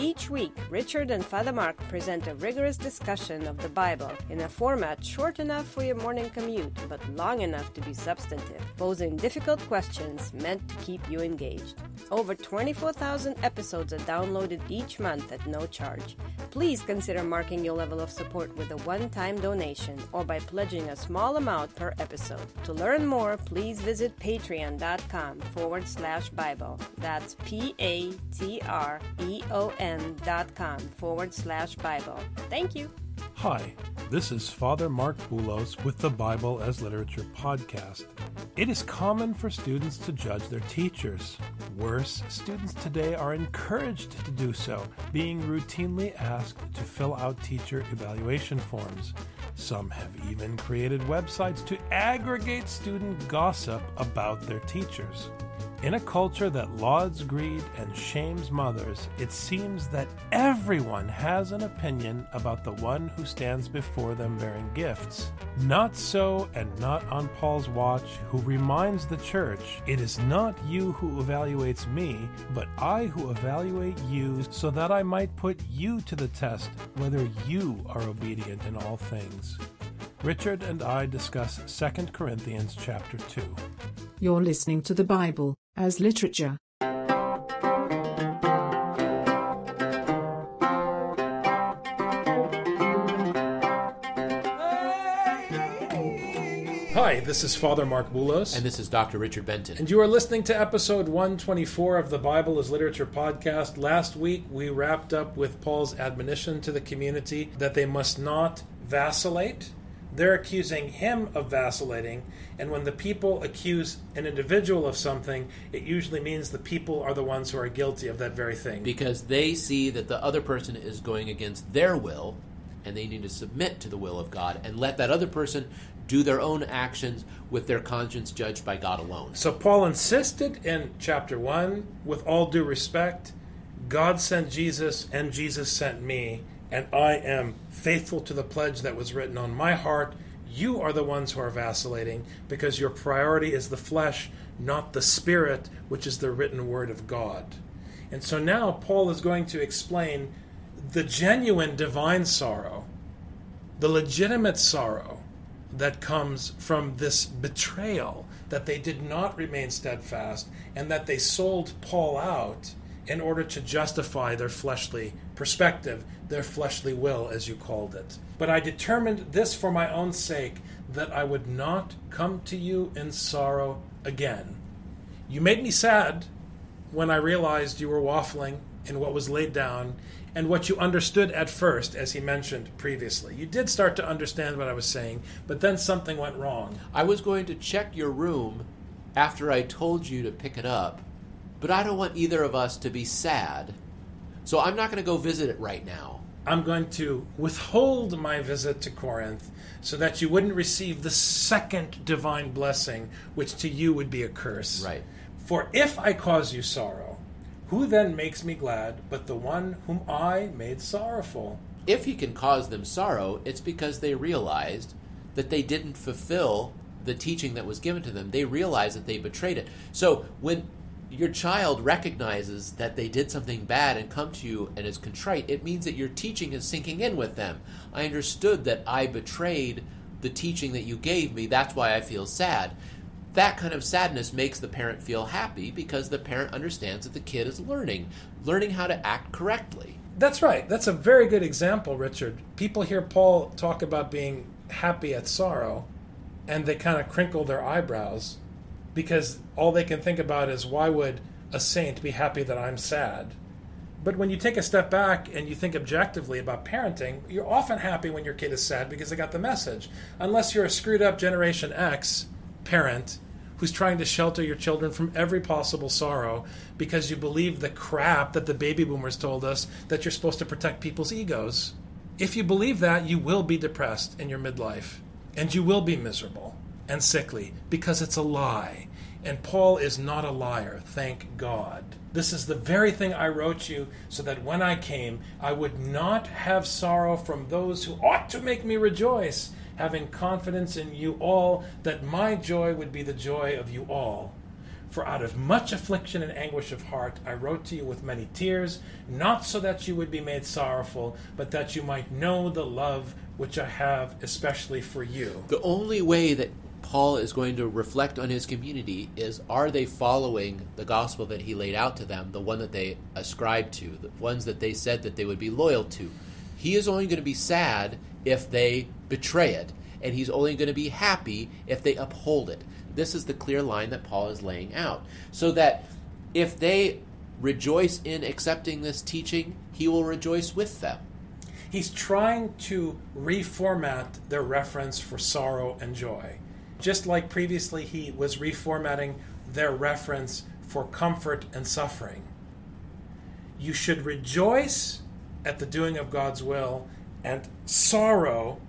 Each week, Richard and Father Marc present a rigorous discussion of the Bible in a format short enough for your morning commute, but long enough to be substantive, posing difficult questions meant to keep you engaged. Over 24,000 episodes are downloaded each month at no charge. Please consider marking your level of support with a one time donation or by pledging a small amount per episode. To learn more, please visit patreon.com forward slash Bible. That's P A T R E O N com forward slash Bible. Thank you. Hi, this is Father Marc Boulos with the Bible as Literature podcast. It is common for students to judge their teachers. Worse, students today are encouraged to do so, being routinely asked to fill out teacher evaluation forms. Some have even created websites to aggregate student gossip about their teachers. In a culture that lauds greed and shames mothers, it seems that everyone has an opinion about the one who stands before them bearing gifts. Not so, and not on Paul's watch, who reminds the church, It is not you who evaluates me, but I who evaluate you, so that I might put you to the test whether you are obedient in all things. Richard and I discuss 2 Corinthians chapter 2. You're listening to the Bible as literature. Hi, this is Father Marc Boulos. And this is Dr. Richard Benton. And you are listening to episode 124 of the Bible as Literature podcast. Last week, we wrapped up with Paul's admonition to the community that they must not vacillate they're accusing him of vacillating, and when the people accuse an individual of something, it usually means the people are the ones who are guilty of that very thing. Because they see that the other person is going against their will, and they need to submit to the will of God and let that other person do their own actions with their conscience judged by God alone. So Paul insisted in chapter 1 with all due respect, God sent Jesus and Jesus sent me and I am faithful to the pledge that was written on my heart. You are the ones who are vacillating because your priority is the flesh, not the spirit, which is the written word of God. And so now Paul is going to explain the genuine divine sorrow, the legitimate sorrow that comes from this betrayal, that they did not remain steadfast, and that they sold Paul out in order to justify their fleshly perspective, their fleshly will, as you called it. But I determined this for my own sake, that I would not come to you in sorrow again. You made me sad when I realized you were waffling in what was laid down and what you understood at first, as he mentioned previously. You did start to understand what I was saying, but then something went wrong. I was going to check your room after I told you to pick it up but I don't want either of us to be sad. So I'm not going to go visit it right now. I'm going to withhold my visit to Corinth so that you wouldn't receive the second divine blessing, which to you would be a curse. Right. For if I cause you sorrow, who then makes me glad but the one whom I made sorrowful? If he can cause them sorrow, it's because they realized that they didn't fulfill the teaching that was given to them. They realized that they betrayed it. So when your child recognizes that they did something bad and come to you and is contrite, it means that your teaching is sinking in with them. I understood that I betrayed the teaching that you gave me. That's why I feel sad. That kind of sadness makes the parent feel happy because the parent understands that the kid is learning, learning how to act correctly. That's right. That's a very good example, Richard. People hear Paul talk about being happy at sorrow, and they kind of crinkle their eyebrows because all they can think about is why would a saint be happy that I'm sad? But when you take a step back and you think objectively about parenting, you're often happy when your kid is sad because they got the message. Unless you're a screwed up Generation X parent who's trying to shelter your children from every possible sorrow because you believe the crap that the baby boomers told us that you're supposed to protect people's egos. If you believe that, you will be depressed in your midlife and you will be miserable and sickly because it's a lie. And Paul is not a liar, thank God. This is the very thing I wrote you so that when I came, I would not have sorrow from those who ought to make me rejoice, having confidence in you all that my joy would be the joy of you all. For out of much affliction and anguish of heart I wrote to you with many tears, not so that you would be made sorrowful, but that you might know the love which I have especially for you. The only way that Paul is going to reflect on his community is are they following the gospel that he laid out to them, the one that they ascribed to, the ones that they said that they would be loyal to? He is only going to be sad if they betray it, and he's only going to be happy if they uphold it. This is the clear line that Paul is laying out. So that if they rejoice in accepting this teaching, he will rejoice with them. He's trying to reformat their reference for sorrow and joy. Just like previously, he was reformatting their reference for comfort and suffering. You should rejoice at the doing of God's will and sorrow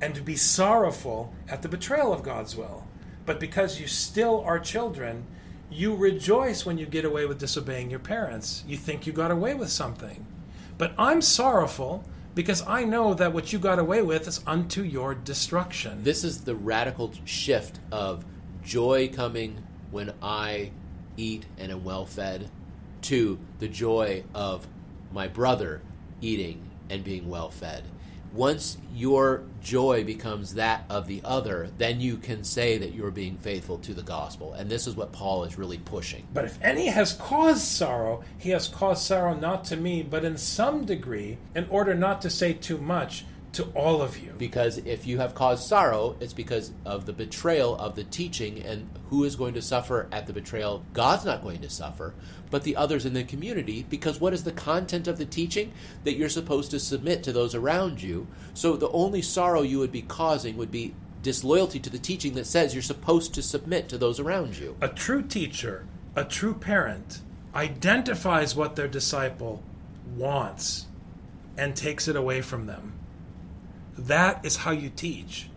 and be sorrowful at the betrayal of God's will. But because you still are children, you rejoice when you get away with disobeying your parents. You think you got away with something. But I'm sorrowful because I know that what you got away with is unto your destruction. This is the radical shift of joy coming when I eat and am well fed to the joy of my brother eating and being well fed. Once your joy becomes that of the other, then you can say that you're being faithful to the gospel. And this is what Paul is really pushing. But if any has caused sorrow, he has caused sorrow not to me, but in some degree, in order not to say too much, to all of you. Because if you have caused sorrow, it's because of the betrayal of the teaching, and who is going to suffer at the betrayal? God's not going to suffer, but the others in the community. Because what is the content of the teaching? That you're supposed to submit to those around you. So the only sorrow you would be causing would be disloyalty to the teaching that says you're supposed to submit to those around you. A true teacher, a true parent, identifies what their disciple wants and takes it away from them. That is how you teach.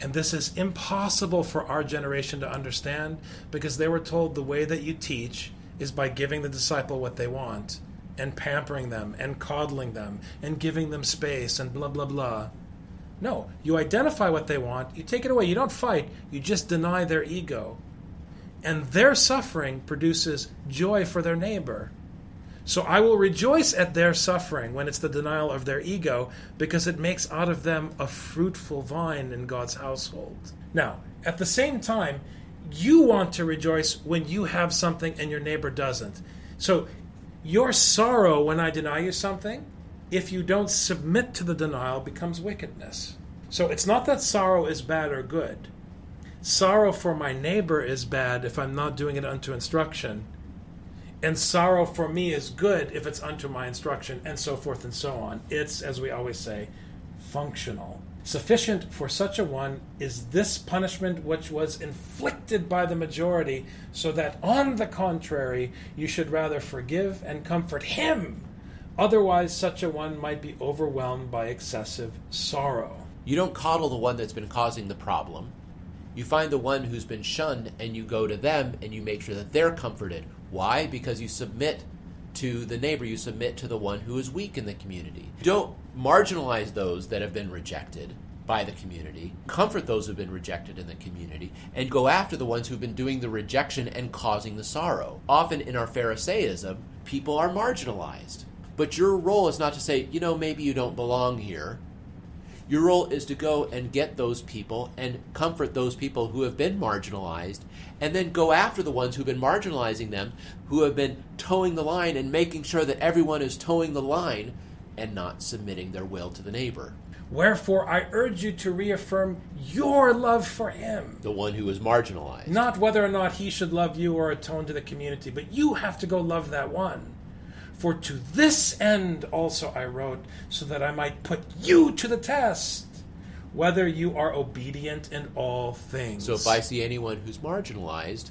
And this is impossible for our generation to understand because they were told the way that you teach is by giving the disciple what they want and pampering them and coddling them and giving them space and blah, blah, blah. No, you identify what they want, you take it away, you don't fight, you just deny their ego. And their suffering produces joy for their neighbor. So I will rejoice at their suffering when it's the denial of their ego, because it makes out of them a fruitful vine in God's household. Now, at the same time, you want to rejoice when you have something and your neighbor doesn't. So your sorrow when I deny you something, if you don't submit to the denial, becomes wickedness. So it's not that sorrow is bad or good. Sorrow for my neighbor is bad if I'm not doing it unto instruction and sorrow for me is good if it's unto my instruction, and so forth and so on. It's, as we always say, functional. Sufficient for such a one is this punishment which was inflicted by the majority, so that, on the contrary, you should rather forgive and comfort him. Otherwise, such a one might be overwhelmed by excessive sorrow. You don't coddle the one that's been causing the problem. You find the one who's been shunned and you go to them and you make sure that they're comforted why? Because you submit to the neighbor, you submit to the one who is weak in the community. Don't marginalize those that have been rejected by the community, comfort those who've been rejected in the community, and go after the ones who've been doing the rejection and causing the sorrow. Often in our Pharisaism, people are marginalized. But your role is not to say, you know, maybe you don't belong here. Your role is to go and get those people and comfort those people who have been marginalized, and then go after the ones who've been marginalizing them, who have been toeing the line and making sure that everyone is toeing the line and not submitting their will to the neighbor. Wherefore, I urge you to reaffirm your love for him. The one who is marginalized. Not whether or not he should love you or atone to the community, but you have to go love that one. For to this end also I wrote, so that I might put you to the test, whether you are obedient in all things. So if I see anyone who's marginalized,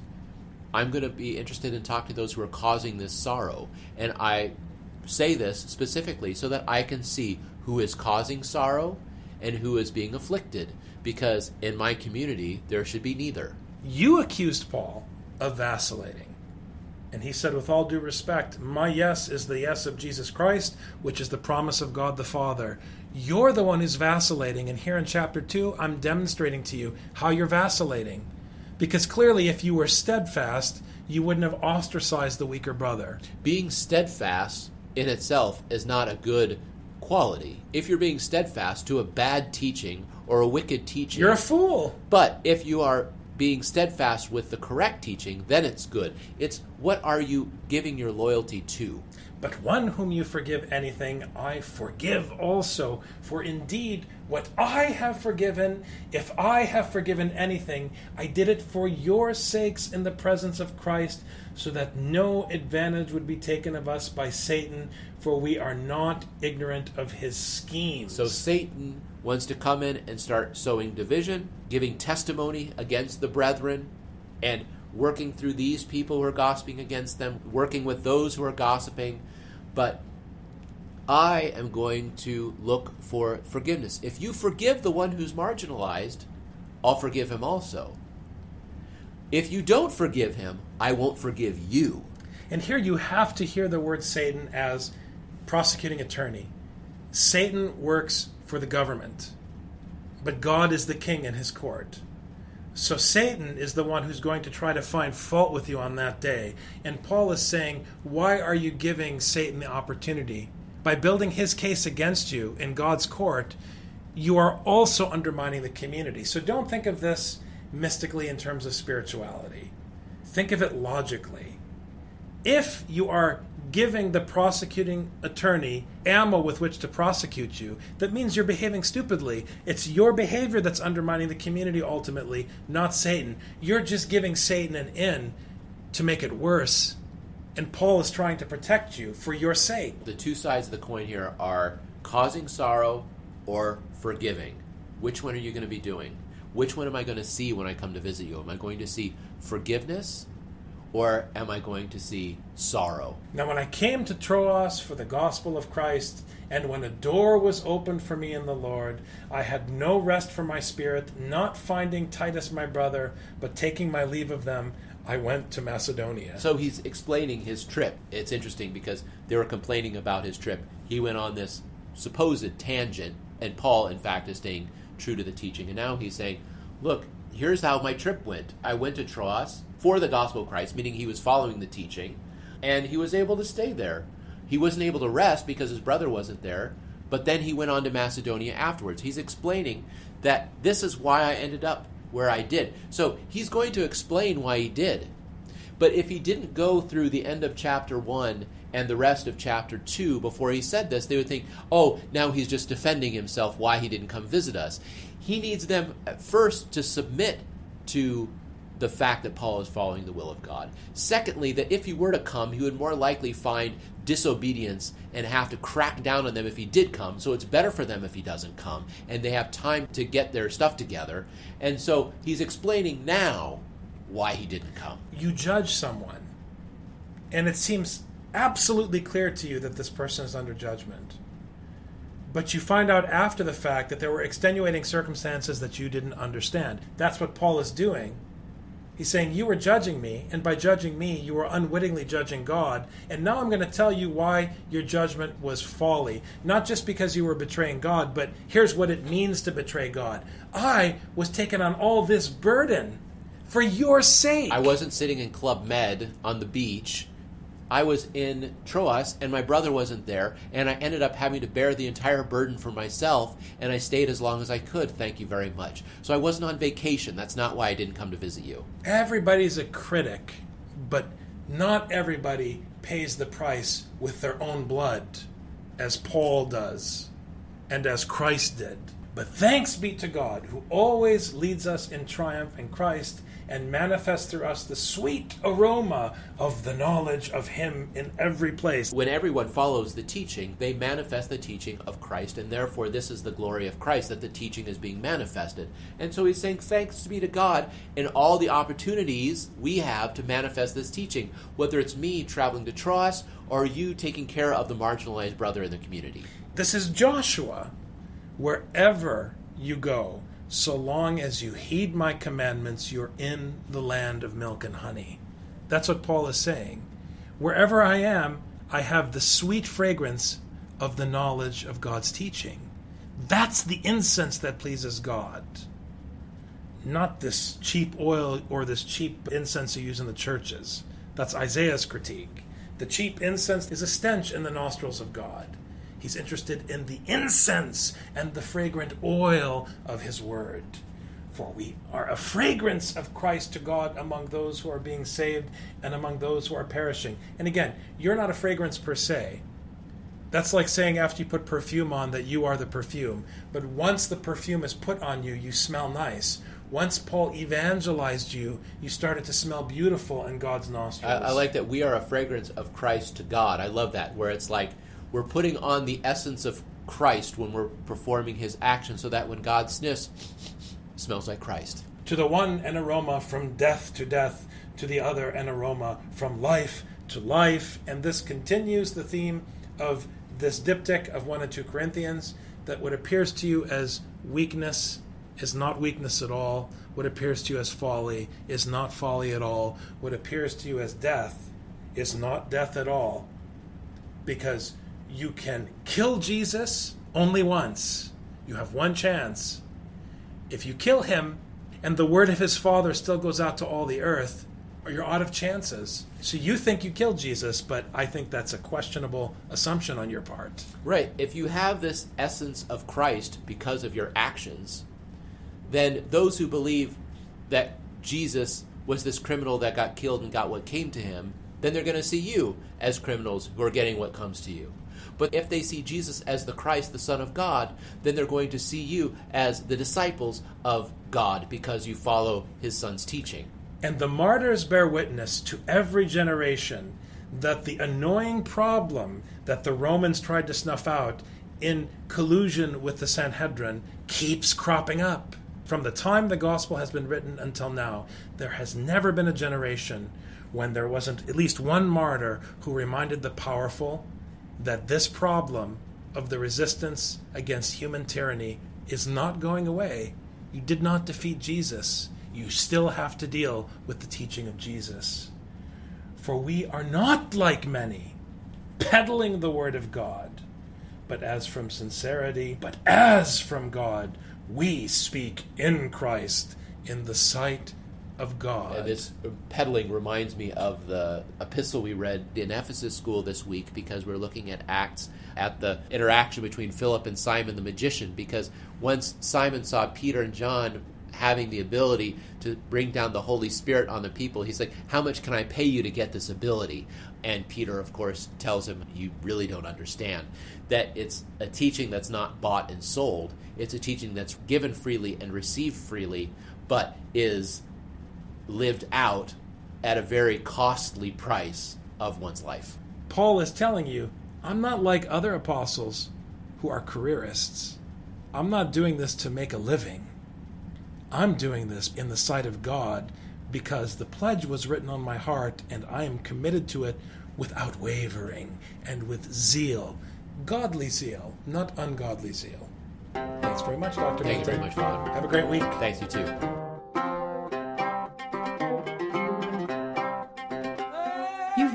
I'm going to be interested in talking to those who are causing this sorrow. And I say this specifically so that I can see who is causing sorrow and who is being afflicted. Because in my community, there should be neither. You accused Paul of vacillating. And he said, with all due respect, my yes is the yes of Jesus Christ, which is the promise of God the Father. You're the one who's vacillating. And here in chapter 2, I'm demonstrating to you how you're vacillating. Because clearly, if you were steadfast, you wouldn't have ostracized the weaker brother. Being steadfast in itself is not a good quality. If you're being steadfast to a bad teaching or a wicked teaching, You're a fool. But if you are being steadfast with the correct teaching, then it's good. It's what are you giving your loyalty to? But one whom you forgive anything, I forgive also. For indeed, what I have forgiven, if I have forgiven anything, I did it for your sakes in the presence of Christ, so that no advantage would be taken of us by Satan, for we are not ignorant of his schemes. So Satan wants to come in and start sowing division, giving testimony against the brethren, and working through these people who are gossiping against them, working with those who are gossiping. But I am going to look for forgiveness. If you forgive the one who's marginalized, I'll forgive him also. If you don't forgive him, I won't forgive you. And here you have to hear the word Satan as prosecuting attorney. Satan works for the government, but God is the king in his court. So Satan is the one who's going to try to find fault with you on that day. And Paul is saying, Why are you giving Satan the opportunity? By building his case against you in God's court, you are also undermining the community. So don't think of this mystically in terms of spirituality. Think of it logically. If you are giving the prosecuting attorney ammo with which to prosecute you, that means you're behaving stupidly. It's your behavior that's undermining the community ultimately, not Satan. You're just giving Satan an in to make it worse. And Paul is trying to protect you for your sake. The two sides of the coin here are causing sorrow or forgiving. Which one are you going to be doing? Which one am I going to see when I come to visit you? Am I going to see forgiveness or am I going to see sorrow? Now, when I came to Troas for the gospel of Christ, and when a door was opened for me in the Lord, I had no rest for my spirit, not finding Titus my brother, but taking my leave of them, I went to Macedonia. So he's explaining his trip. It's interesting because they were complaining about his trip. He went on this supposed tangent, and Paul, in fact, is staying true to the teaching. And now he's saying, Look, here's how my trip went. I went to Troas for the gospel of Christ, meaning he was following the teaching, and he was able to stay there. He wasn't able to rest because his brother wasn't there, but then he went on to Macedonia afterwards. He's explaining that this is why I ended up where I did. So he's going to explain why he did. But if he didn't go through the end of chapter 1 and the rest of chapter 2 before he said this, they would think, oh, now he's just defending himself why he didn't come visit us. He needs them at first to submit to the fact that Paul is following the will of God. Secondly, that if he were to come, he would more likely find disobedience and have to crack down on them if he did come. So it's better for them if he doesn't come, and they have time to get their stuff together. And so he's explaining now why he didn't come. You judge someone, and it seems absolutely clear to you that this person is under judgment. But you find out after the fact that there were extenuating circumstances that you didn't understand. That's what Paul is doing He's saying, You were judging me, and by judging me, you were unwittingly judging God. And now I'm going to tell you why your judgment was folly. Not just because you were betraying God, but here's what it means to betray God. I was taken on all this burden for your sake. I wasn't sitting in Club Med on the beach I was in Troas and my brother wasn't there, and I ended up having to bear the entire burden for myself, and I stayed as long as I could. Thank you very much. So I wasn't on vacation. That's not why I didn't come to visit you. Everybody's a critic, but not everybody pays the price with their own blood, as Paul does, and as Christ did. But thanks be to God, who always leads us in triumph in Christ and manifest through us the sweet aroma of the knowledge of Him in every place. When everyone follows the teaching, they manifest the teaching of Christ, and therefore this is the glory of Christ that the teaching is being manifested. And so he's saying, Thanks be to God in all the opportunities we have to manifest this teaching, whether it's me traveling to Troas or you taking care of the marginalized brother in the community. This is Joshua. Wherever you go, so long as you heed my commandments, you're in the land of milk and honey. That's what Paul is saying. Wherever I am, I have the sweet fragrance of the knowledge of God's teaching. That's the incense that pleases God. not this cheap oil or this cheap incense you use in the churches. That's Isaiah's critique. The cheap incense is a stench in the nostrils of God. He's interested in the incense and the fragrant oil of his word. For we are a fragrance of Christ to God among those who are being saved and among those who are perishing. And again, you're not a fragrance per se. That's like saying after you put perfume on that you are the perfume. But once the perfume is put on you, you smell nice. Once Paul evangelized you, you started to smell beautiful in God's nostrils. I, I like that we are a fragrance of Christ to God. I love that, where it's like we're putting on the essence of Christ when we're performing his action so that when God sniffs, smells like Christ. To the one, an aroma from death to death, to the other, an aroma from life to life. And this continues the theme of this diptych of 1 and 2 Corinthians that what appears to you as weakness is not weakness at all. What appears to you as folly is not folly at all. What appears to you as death is not death at all. Because you can kill Jesus only once. You have one chance if you kill him and the word of his father still goes out to all the earth, you're out of chances. So you think you killed Jesus, but I think that's a questionable assumption on your part. Right. If you have this essence of Christ because of your actions, then those who believe that Jesus was this criminal that got killed and got what came to him, then they're going to see you as criminals who are getting what comes to you. But if they see Jesus as the Christ, the Son of God, then they're going to see you as the disciples of God because you follow his Son's teaching. And the martyrs bear witness to every generation that the annoying problem that the Romans tried to snuff out in collusion with the Sanhedrin keeps cropping up. From the time the gospel has been written until now, there has never been a generation when there wasn't at least one martyr who reminded the powerful that this problem of the resistance against human tyranny is not going away. You did not defeat Jesus. You still have to deal with the teaching of Jesus. For we are not like many, peddling the word of God, but as from sincerity, but as from God, we speak in Christ in the sight of God. And this peddling reminds me of the epistle we read in Ephesus school this week because we're looking at Acts at the interaction between Philip and Simon the magician. Because once Simon saw Peter and John having the ability to bring down the Holy Spirit on the people, he's like, How much can I pay you to get this ability? And Peter, of course, tells him, You really don't understand. That it's a teaching that's not bought and sold, it's a teaching that's given freely and received freely, but is lived out at a very costly price of one's life. Paul is telling you, I'm not like other apostles who are careerists. I'm not doing this to make a living. I'm doing this in the sight of God because the pledge was written on my heart and I am committed to it without wavering and with zeal. Godly zeal, not ungodly zeal. Thanks very much, Dr. Thank you very much, Father. Have a great week. Thanks, you too.